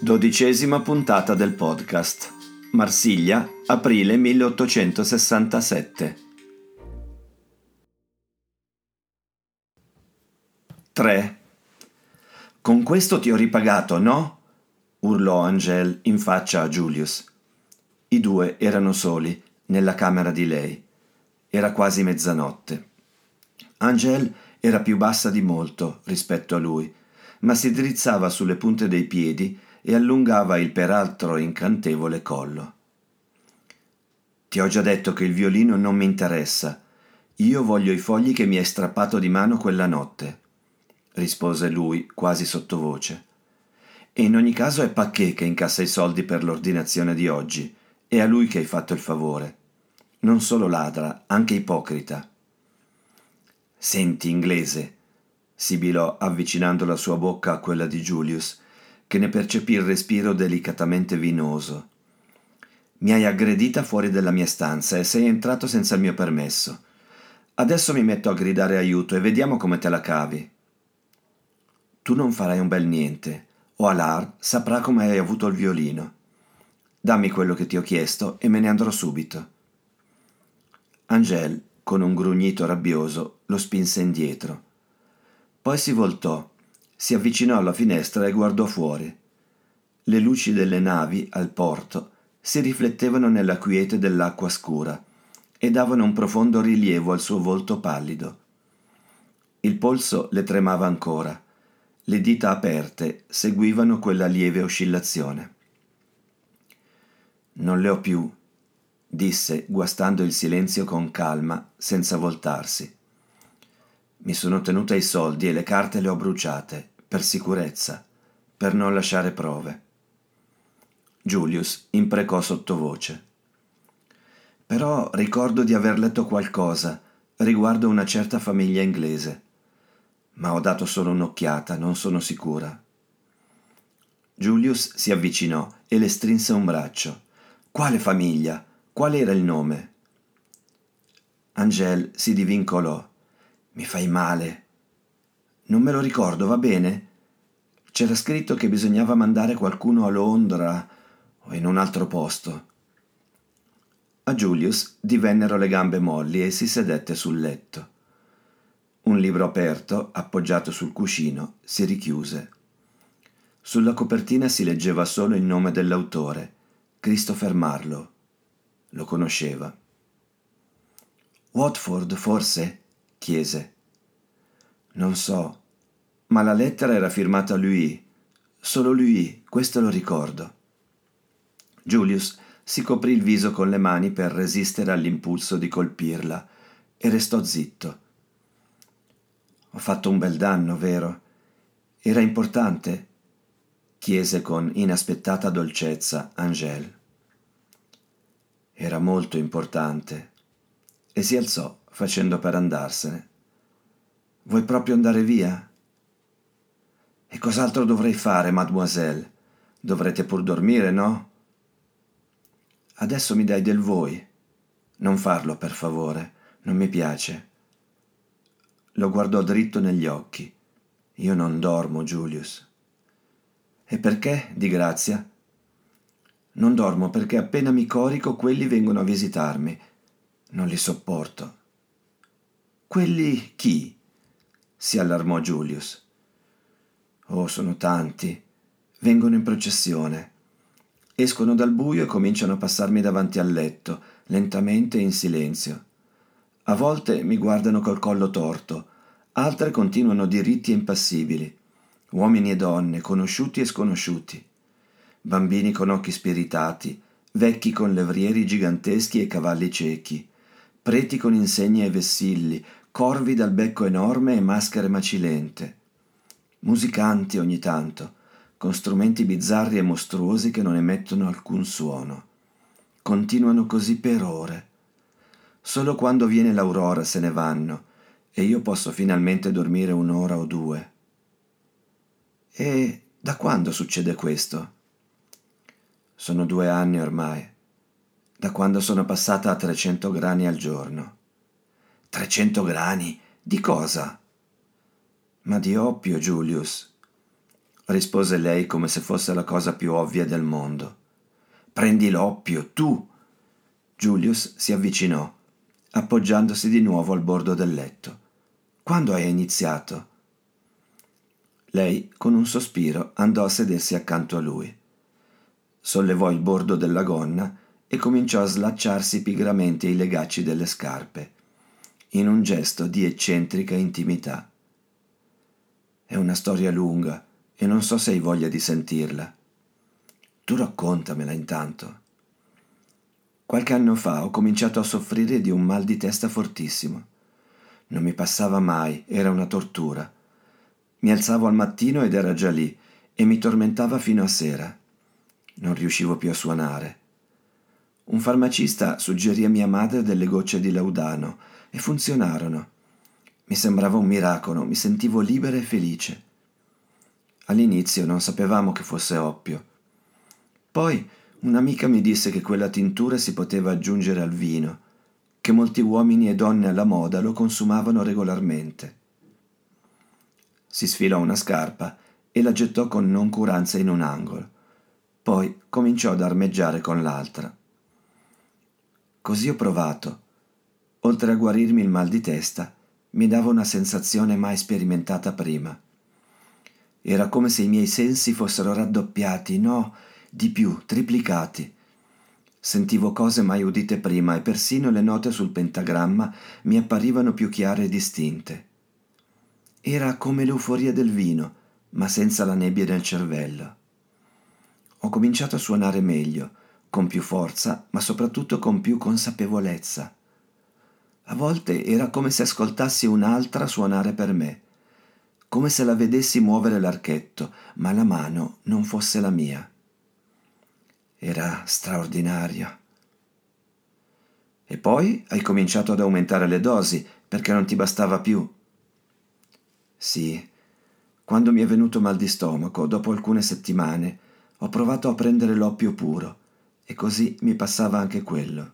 Dodicesima puntata del podcast. Marsiglia, aprile 1867. 3. Con questo ti ho ripagato, no? urlò Angel in faccia a Julius. I due erano soli nella camera di lei. Era quasi mezzanotte. Angel era più bassa di molto rispetto a lui, ma si drizzava sulle punte dei piedi e allungava il peraltro incantevole collo. Ti ho già detto che il violino non mi interessa. Io voglio i fogli che mi hai strappato di mano quella notte, rispose lui quasi sottovoce. E in ogni caso è Pacché che incassa i soldi per l'ordinazione di oggi. È a lui che hai fatto il favore. Non solo ladra, anche ipocrita. Senti, inglese, sibilò avvicinando la sua bocca a quella di Julius, che ne percepì il respiro delicatamente vinoso. Mi hai aggredita fuori della mia stanza e sei entrato senza il mio permesso. Adesso mi metto a gridare aiuto e vediamo come te la cavi. Tu non farai un bel niente, o Alar saprà come hai avuto il violino. Dammi quello che ti ho chiesto e me ne andrò subito. Angel, con un grugnito rabbioso, lo spinse indietro. Poi si voltò si avvicinò alla finestra e guardò fuori. Le luci delle navi al porto si riflettevano nella quiete dell'acqua scura e davano un profondo rilievo al suo volto pallido. Il polso le tremava ancora, le dita aperte seguivano quella lieve oscillazione. Non le ho più, disse, guastando il silenzio con calma, senza voltarsi. Mi sono tenuta i soldi e le carte le ho bruciate, per sicurezza, per non lasciare prove. Julius imprecò sottovoce. Però ricordo di aver letto qualcosa riguardo una certa famiglia inglese, ma ho dato solo un'occhiata, non sono sicura. Julius si avvicinò e le strinse un braccio. Quale famiglia? Qual era il nome? Angel si divincolò. Mi fai male. Non me lo ricordo, va bene? C'era scritto che bisognava mandare qualcuno a Londra o in un altro posto. A Julius divennero le gambe molli e si sedette sul letto. Un libro aperto, appoggiato sul cuscino, si richiuse. Sulla copertina si leggeva solo il nome dell'autore, Christopher Marlowe. Lo conosceva. Watford, forse? chiese. Non so, ma la lettera era firmata lui, solo lui, questo lo ricordo. Julius si coprì il viso con le mani per resistere all'impulso di colpirla e restò zitto. Ho fatto un bel danno, vero? Era importante? chiese con inaspettata dolcezza Angèle. Era molto importante e si alzò facendo per andarsene. Vuoi proprio andare via? E cos'altro dovrei fare, mademoiselle? Dovrete pur dormire, no? Adesso mi dai del voi. Non farlo, per favore, non mi piace. Lo guardò dritto negli occhi. Io non dormo, Julius. E perché, di grazia? Non dormo perché appena mi corico quelli vengono a visitarmi. Non li sopporto. Quelli chi? Si allarmò Julius. Oh, sono tanti. Vengono in processione. Escono dal buio e cominciano a passarmi davanti al letto, lentamente e in silenzio. A volte mi guardano col collo torto, altre continuano diritti e impassibili. Uomini e donne, conosciuti e sconosciuti. Bambini con occhi spiritati, vecchi con levrieri giganteschi e cavalli ciechi, preti con insegne e vessilli, corvi dal becco enorme e maschere macilente, musicanti ogni tanto, con strumenti bizzarri e mostruosi che non emettono alcun suono. Continuano così per ore. Solo quando viene l'aurora se ne vanno e io posso finalmente dormire un'ora o due. E da quando succede questo? Sono due anni ormai, da quando sono passata a 300 grani al giorno. 300 grani? Di cosa? Ma di oppio, Julius, rispose lei come se fosse la cosa più ovvia del mondo. Prendi l'oppio, tu! Julius si avvicinò, appoggiandosi di nuovo al bordo del letto. Quando hai iniziato? Lei, con un sospiro, andò a sedersi accanto a lui. Sollevò il bordo della gonna e cominciò a slacciarsi pigramente i legacci delle scarpe, in un gesto di eccentrica intimità. È una storia lunga e non so se hai voglia di sentirla. Tu raccontamela intanto. Qualche anno fa ho cominciato a soffrire di un mal di testa fortissimo. Non mi passava mai, era una tortura. Mi alzavo al mattino ed era già lì e mi tormentava fino a sera. Non riuscivo più a suonare. Un farmacista suggerì a mia madre delle gocce di laudano e funzionarono. Mi sembrava un miracolo, mi sentivo libera e felice. All'inizio non sapevamo che fosse oppio. Poi un'amica mi disse che quella tintura si poteva aggiungere al vino, che molti uomini e donne alla moda lo consumavano regolarmente. Si sfilò una scarpa e la gettò con noncuranza in un angolo. Poi cominciò ad armeggiare con l'altra. Così ho provato. Oltre a guarirmi il mal di testa, mi dava una sensazione mai sperimentata prima. Era come se i miei sensi fossero raddoppiati, no, di più, triplicati. Sentivo cose mai udite prima e persino le note sul pentagramma mi apparivano più chiare e distinte. Era come l'euforia del vino, ma senza la nebbia nel cervello. Ho cominciato a suonare meglio, con più forza, ma soprattutto con più consapevolezza. A volte era come se ascoltassi un'altra suonare per me, come se la vedessi muovere l'archetto, ma la mano non fosse la mia. Era straordinario. E poi hai cominciato ad aumentare le dosi perché non ti bastava più. Sì, quando mi è venuto mal di stomaco, dopo alcune settimane, ho provato a prendere l'oppio puro e così mi passava anche quello.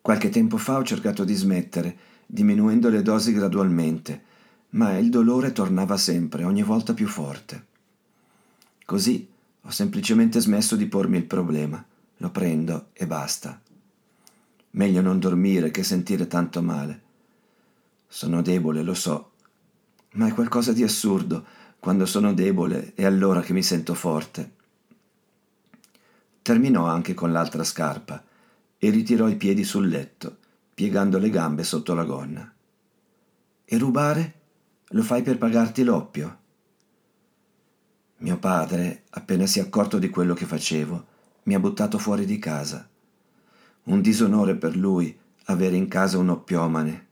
Qualche tempo fa ho cercato di smettere, diminuendo le dosi gradualmente, ma il dolore tornava sempre, ogni volta più forte. Così ho semplicemente smesso di pormi il problema, lo prendo e basta. Meglio non dormire che sentire tanto male. Sono debole, lo so, ma è qualcosa di assurdo. Quando sono debole è allora che mi sento forte. Terminò anche con l'altra scarpa e ritirò i piedi sul letto, piegando le gambe sotto la gonna. E rubare? Lo fai per pagarti l'oppio? Mio padre, appena si è accorto di quello che facevo, mi ha buttato fuori di casa. Un disonore per lui avere in casa un oppiomane.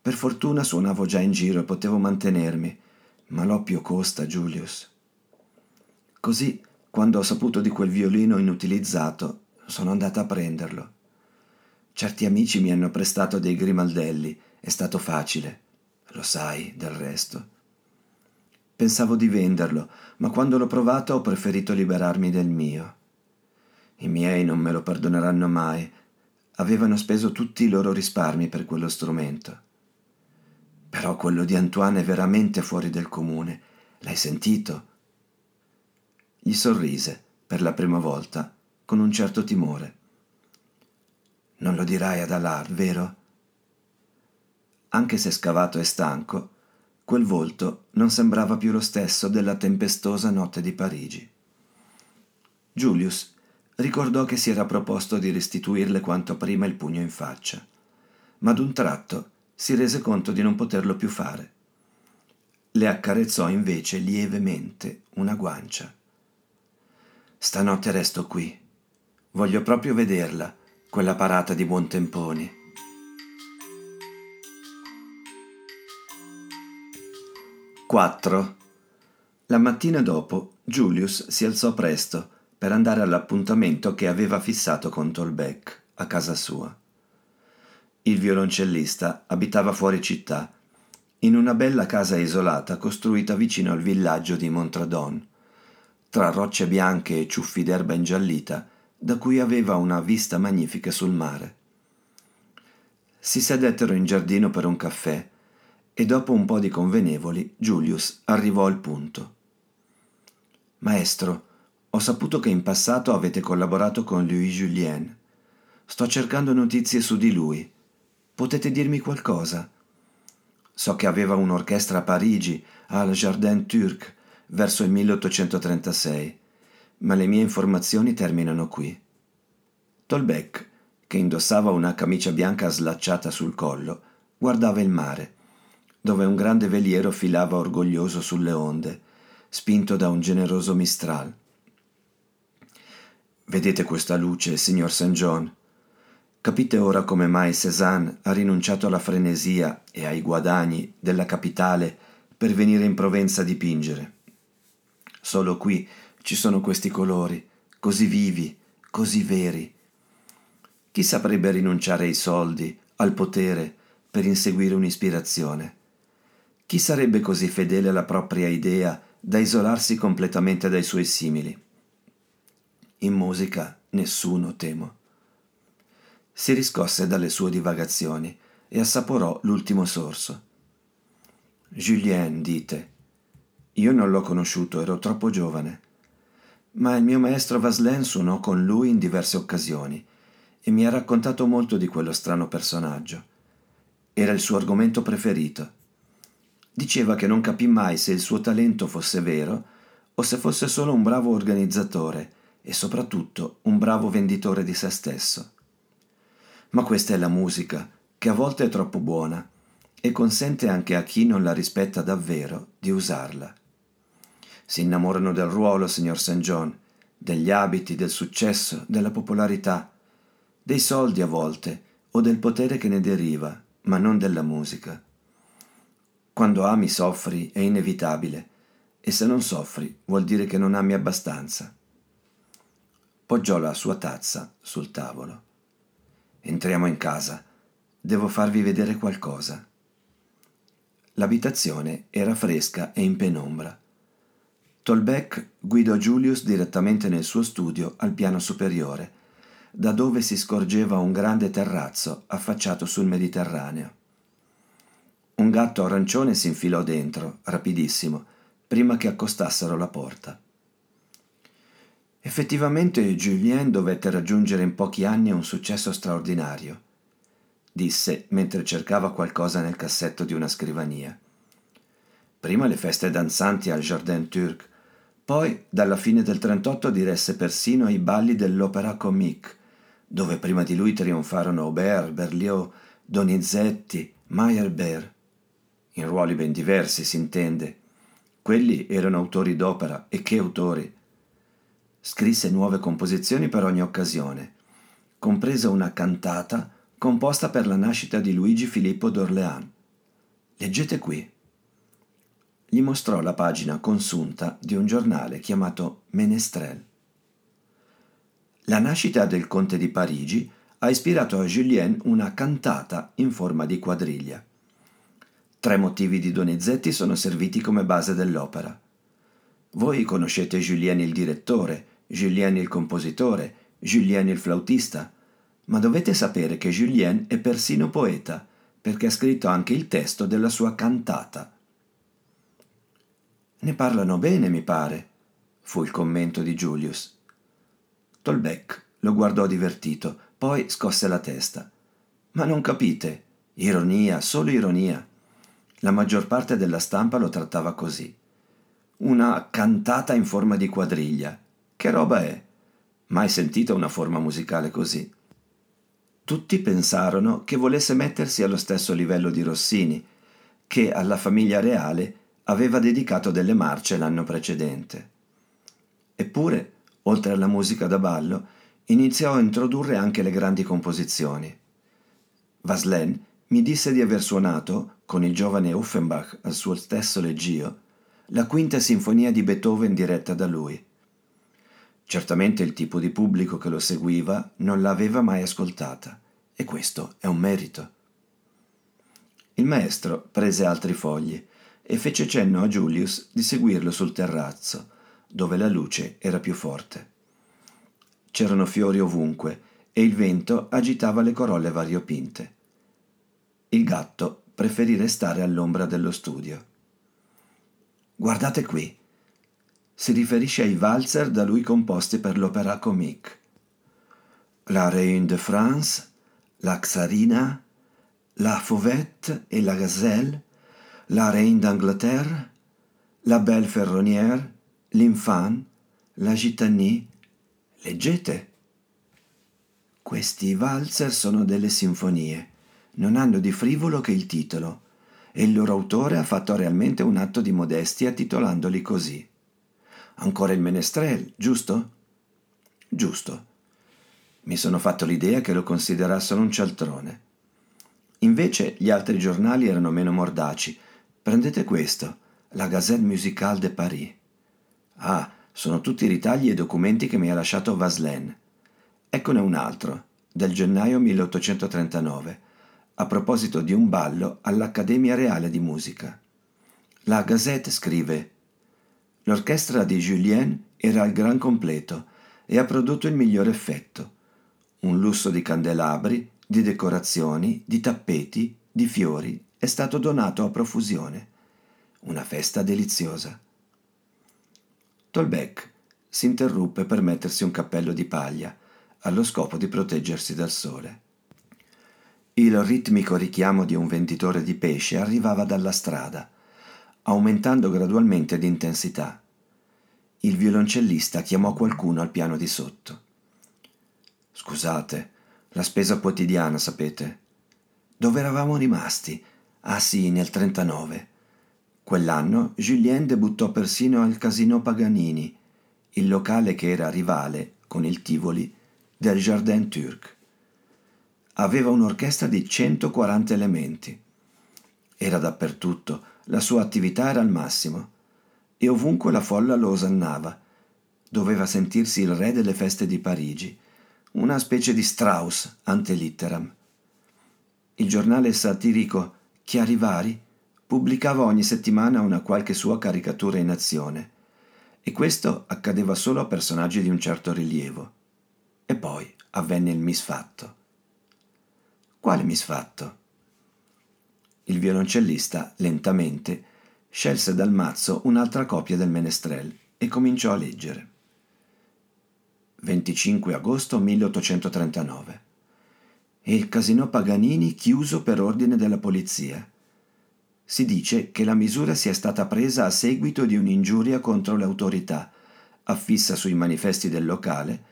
Per fortuna suonavo già in giro e potevo mantenermi, ma l'oppio costa, Julius. Così, quando ho saputo di quel violino inutilizzato, sono andata a prenderlo. Certi amici mi hanno prestato dei grimaldelli, è stato facile, lo sai del resto. Pensavo di venderlo, ma quando l'ho provato ho preferito liberarmi del mio. I miei non me lo perdoneranno mai. Avevano speso tutti i loro risparmi per quello strumento. Però quello di Antoine è veramente fuori del comune. L'hai sentito? Gli sorrise, per la prima volta, con un certo timore. Non lo dirai ad Allard, vero? Anche se scavato e stanco, quel volto non sembrava più lo stesso della tempestosa notte di Parigi. Julius ricordò che si era proposto di restituirle quanto prima il pugno in faccia, ma d'un tratto si rese conto di non poterlo più fare. Le accarezzò invece lievemente una guancia. Stanotte resto qui. Voglio proprio vederla, quella parata di Buontemponi. Quattro. La mattina dopo, Julius si alzò presto per andare all'appuntamento che aveva fissato con Tolbeck, a casa sua. Il violoncellista abitava fuori città, in una bella casa isolata costruita vicino al villaggio di Montradon, tra rocce bianche e ciuffi d'erba ingiallita, da cui aveva una vista magnifica sul mare. Si sedettero in giardino per un caffè e dopo un po' di convenevoli Julius arrivò al punto. Maestro, ho saputo che in passato avete collaborato con Louis Julien. Sto cercando notizie su di lui. Potete dirmi qualcosa? So che aveva un'orchestra a Parigi, al Jardin Turc, verso il 1836, ma le mie informazioni terminano qui. Tolbeck, che indossava una camicia bianca slacciata sul collo, guardava il mare dove un grande veliero filava orgoglioso sulle onde, spinto da un generoso mistral. Vedete questa luce, signor St. John? Capite ora come mai Cézanne ha rinunciato alla frenesia e ai guadagni della capitale per venire in Provenza a dipingere. Solo qui ci sono questi colori, così vivi, così veri. Chi saprebbe rinunciare ai soldi, al potere, per inseguire un'ispirazione? Chi sarebbe così fedele alla propria idea da isolarsi completamente dai suoi simili? In musica nessuno, temo. Si riscosse dalle sue divagazioni e assaporò l'ultimo sorso. Julien, dite. Io non l'ho conosciuto, ero troppo giovane. Ma il mio maestro Vaslen suonò con lui in diverse occasioni e mi ha raccontato molto di quello strano personaggio. Era il suo argomento preferito Diceva che non capì mai se il suo talento fosse vero o se fosse solo un bravo organizzatore e soprattutto un bravo venditore di se stesso. Ma questa è la musica, che a volte è troppo buona e consente anche a chi non la rispetta davvero di usarla. Si innamorano del ruolo, signor St. John, degli abiti, del successo, della popolarità, dei soldi a volte o del potere che ne deriva, ma non della musica. Quando ami soffri è inevitabile e se non soffri vuol dire che non ami abbastanza. Poggiò la sua tazza sul tavolo. Entriamo in casa. Devo farvi vedere qualcosa. L'abitazione era fresca e in penombra. Tolbeck guidò Julius direttamente nel suo studio al piano superiore, da dove si scorgeva un grande terrazzo affacciato sul Mediterraneo. Un gatto arancione si infilò dentro, rapidissimo, prima che accostassero la porta. Effettivamente Julien dovette raggiungere in pochi anni un successo straordinario, disse mentre cercava qualcosa nel cassetto di una scrivania. Prima le feste danzanti al Jardin Turc, poi dalla fine del 38 diresse persino i balli dell'Opera Comique, dove prima di lui trionfarono Aubert, Berlioz, Donizetti, Meyerbeer in ruoli ben diversi, si intende. Quelli erano autori d'opera, e che autori! Scrisse nuove composizioni per ogni occasione, compresa una cantata composta per la nascita di Luigi Filippo d'Orléans. Leggete qui. Gli mostrò la pagina consunta di un giornale chiamato Menestrel. La nascita del conte di Parigi ha ispirato a Julien una cantata in forma di quadriglia. Tre motivi di Donizetti sono serviti come base dell'opera. Voi conoscete Julien il direttore, Julien il compositore, Julien il flautista, ma dovete sapere che Julien è persino poeta, perché ha scritto anche il testo della sua cantata. Ne parlano bene, mi pare, fu il commento di Julius. Tolbeck lo guardò divertito, poi scosse la testa. Ma non capite? Ironia, solo ironia. La maggior parte della stampa lo trattava così. Una cantata in forma di quadriglia. Che roba è? Mai sentita una forma musicale così. Tutti pensarono che volesse mettersi allo stesso livello di Rossini, che alla famiglia reale aveva dedicato delle marce l'anno precedente. Eppure, oltre alla musica da ballo, iniziò a introdurre anche le grandi composizioni. Vaslen mi disse di aver suonato con il giovane Offenbach al suo stesso leggio, la quinta sinfonia di Beethoven diretta da lui. Certamente il tipo di pubblico che lo seguiva non l'aveva mai ascoltata, e questo è un merito. Il maestro prese altri fogli e fece cenno a Julius di seguirlo sul terrazzo, dove la luce era più forte. C'erano fiori ovunque e il vento agitava le corolle variopinte. Il gatto preferì restare all'ombra dello studio. Guardate qui. Si riferisce ai valzer da lui composti per l'opera comique. La Reine de France, la Xarina, la Fauvette et la Gazelle, la Reine d'Angleterre, la Belle Ferronnière, l'Infant, la Gitanie. Leggete. Questi valzer sono delle sinfonie non hanno di frivolo che il titolo, e il loro autore ha fatto realmente un atto di modestia titolandoli così. Ancora il menestrel, giusto? Giusto. Mi sono fatto l'idea che lo considerassero un cialtrone. Invece gli altri giornali erano meno mordaci. Prendete questo, la Gazette Musicale de Paris. Ah, sono tutti ritagli e documenti che mi ha lasciato Vaslen. Eccone un altro, del gennaio 1839 a proposito di un ballo all'Accademia Reale di Musica. La Gazette scrive L'orchestra di Julien era al gran completo e ha prodotto il miglior effetto. Un lusso di candelabri, di decorazioni, di tappeti, di fiori è stato donato a profusione. Una festa deliziosa. Tolbeck si interruppe per mettersi un cappello di paglia, allo scopo di proteggersi dal sole. Il ritmico richiamo di un venditore di pesce arrivava dalla strada, aumentando gradualmente di intensità. Il violoncellista chiamò qualcuno al piano di sotto. Scusate, la spesa quotidiana, sapete. Dove eravamo rimasti? Ah sì, nel 39. Quell'anno Julien debuttò persino al Casino Paganini, il locale che era rivale, con il Tivoli, del Jardin Turc aveva un'orchestra di 140 elementi. Era dappertutto, la sua attività era al massimo e ovunque la folla lo osannava. Doveva sentirsi il re delle feste di Parigi, una specie di Strauss ante litteram. Il giornale satirico Chiarivari pubblicava ogni settimana una qualche sua caricatura in azione, e questo accadeva solo a personaggi di un certo rilievo. E poi avvenne il misfatto. Quale misfatto? Il violoncellista, lentamente, scelse dal mazzo un'altra copia del menestrel e cominciò a leggere. 25 agosto 1839. Il casino Paganini chiuso per ordine della polizia. Si dice che la misura sia stata presa a seguito di un'ingiuria contro le autorità, affissa sui manifesti del locale,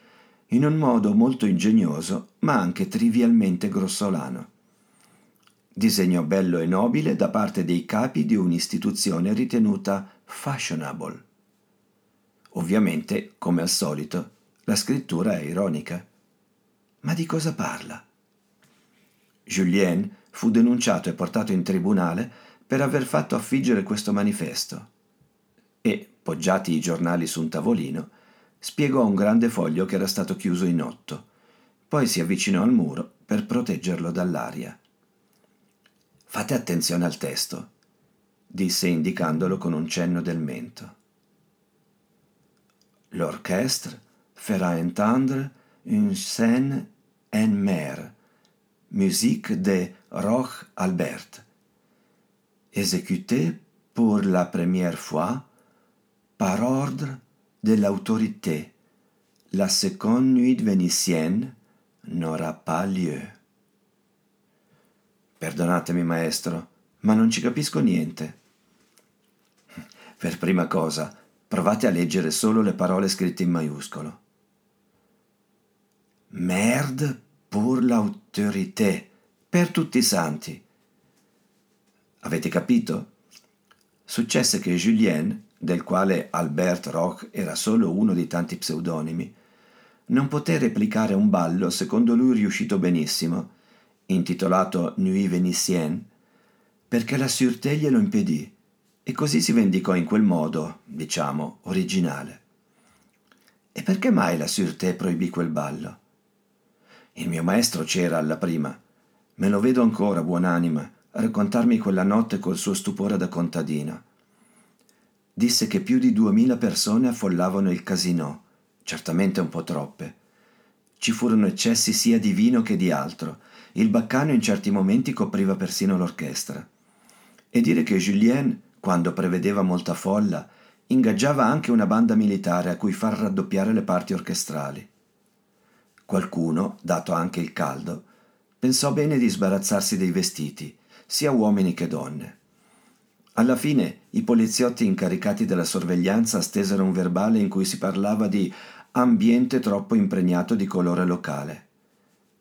in un modo molto ingegnoso, ma anche trivialmente grossolano. Disegno bello e nobile da parte dei capi di un'istituzione ritenuta fashionable. Ovviamente, come al solito, la scrittura è ironica. Ma di cosa parla? Julien fu denunciato e portato in tribunale per aver fatto affiggere questo manifesto e, poggiati i giornali su un tavolino, spiegò un grande foglio che era stato chiuso in otto. Poi si avvicinò al muro per proteggerlo dall'aria. Fate attenzione al testo, disse indicandolo con un cenno del mento. L'orchestre fera entendre une scène en mer, musique de Roch Albert, exécutée pour la première fois par ordre de l'autorité. La seconde nuit vénitienne n'aura pas lieu. Perdonatemi, maestro, ma non ci capisco niente. Per prima cosa, provate a leggere solo le parole scritte in maiuscolo. Merde pour l'autorité, per tutti i santi. Avete capito? Successe che Julien, del quale Albert Roch era solo uno di tanti pseudonimi, non poté replicare un ballo secondo lui riuscito benissimo, intitolato Nuit Vénitienne, perché la sûreté glielo impedì e così si vendicò in quel modo, diciamo, originale. E perché mai la sûreté proibì quel ballo? Il mio maestro c'era alla prima. Me lo vedo ancora, buonanima, raccontarmi quella notte col suo stupore da contadino. Disse che più di duemila persone affollavano il casino, certamente un po' troppe. Ci furono eccessi sia di vino che di altro. Il baccano in certi momenti copriva persino l'orchestra. E dire che Julien quando prevedeva molta folla, ingaggiava anche una banda militare a cui far raddoppiare le parti orchestrali. Qualcuno, dato anche il caldo, pensò bene di sbarazzarsi dei vestiti, sia uomini che donne. Alla fine i poliziotti incaricati della sorveglianza stesero un verbale in cui si parlava di ambiente troppo impregnato di colore locale.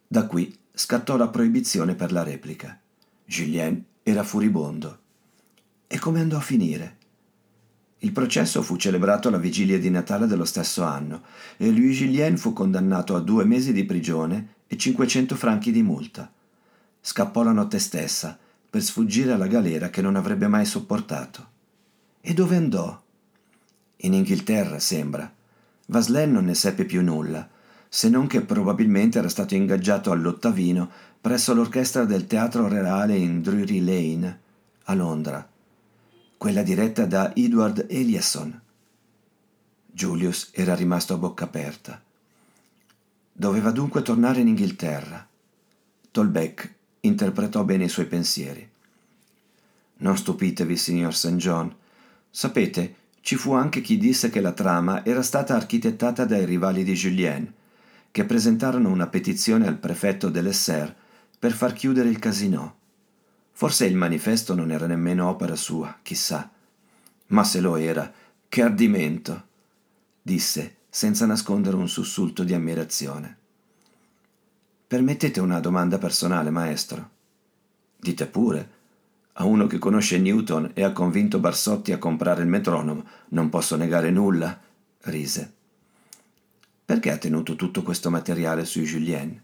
Da qui scattò la proibizione per la replica. Julien era furibondo. E come andò a finire? Il processo fu celebrato alla vigilia di Natale dello stesso anno e Louis Julien fu condannato a due mesi di prigione e 500 franchi di multa. Scappò la notte stessa per sfuggire alla galera che non avrebbe mai sopportato. E dove andò? In Inghilterra, sembra. Vaslen non ne seppe più nulla, se non che probabilmente era stato ingaggiato all'ottavino presso l'orchestra del Teatro Reale in Drury Lane, a Londra quella diretta da Edward Eliasson. Julius era rimasto a bocca aperta. Doveva dunque tornare in Inghilterra. Tolbeck interpretò bene i suoi pensieri. Non stupitevi, signor St. John. Sapete, ci fu anche chi disse che la trama era stata architettata dai rivali di Julien, che presentarono una petizione al prefetto dell'Esser per far chiudere il casino. Forse il manifesto non era nemmeno opera sua, chissà. Ma se lo era, che ardimento! disse, senza nascondere un sussulto di ammirazione. Permettete una domanda personale, maestro? Dite pure. A uno che conosce Newton e ha convinto Barsotti a comprare il metronomo non posso negare nulla, rise. Perché ha tenuto tutto questo materiale sui Julien?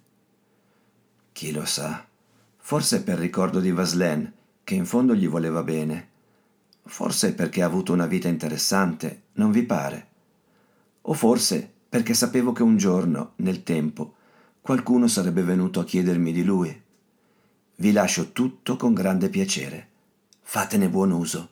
Chi lo sa? Forse per ricordo di Vaslen, che in fondo gli voleva bene. Forse perché ha avuto una vita interessante, non vi pare? O forse perché sapevo che un giorno, nel tempo, qualcuno sarebbe venuto a chiedermi di lui. Vi lascio tutto con grande piacere. Fatene buon uso.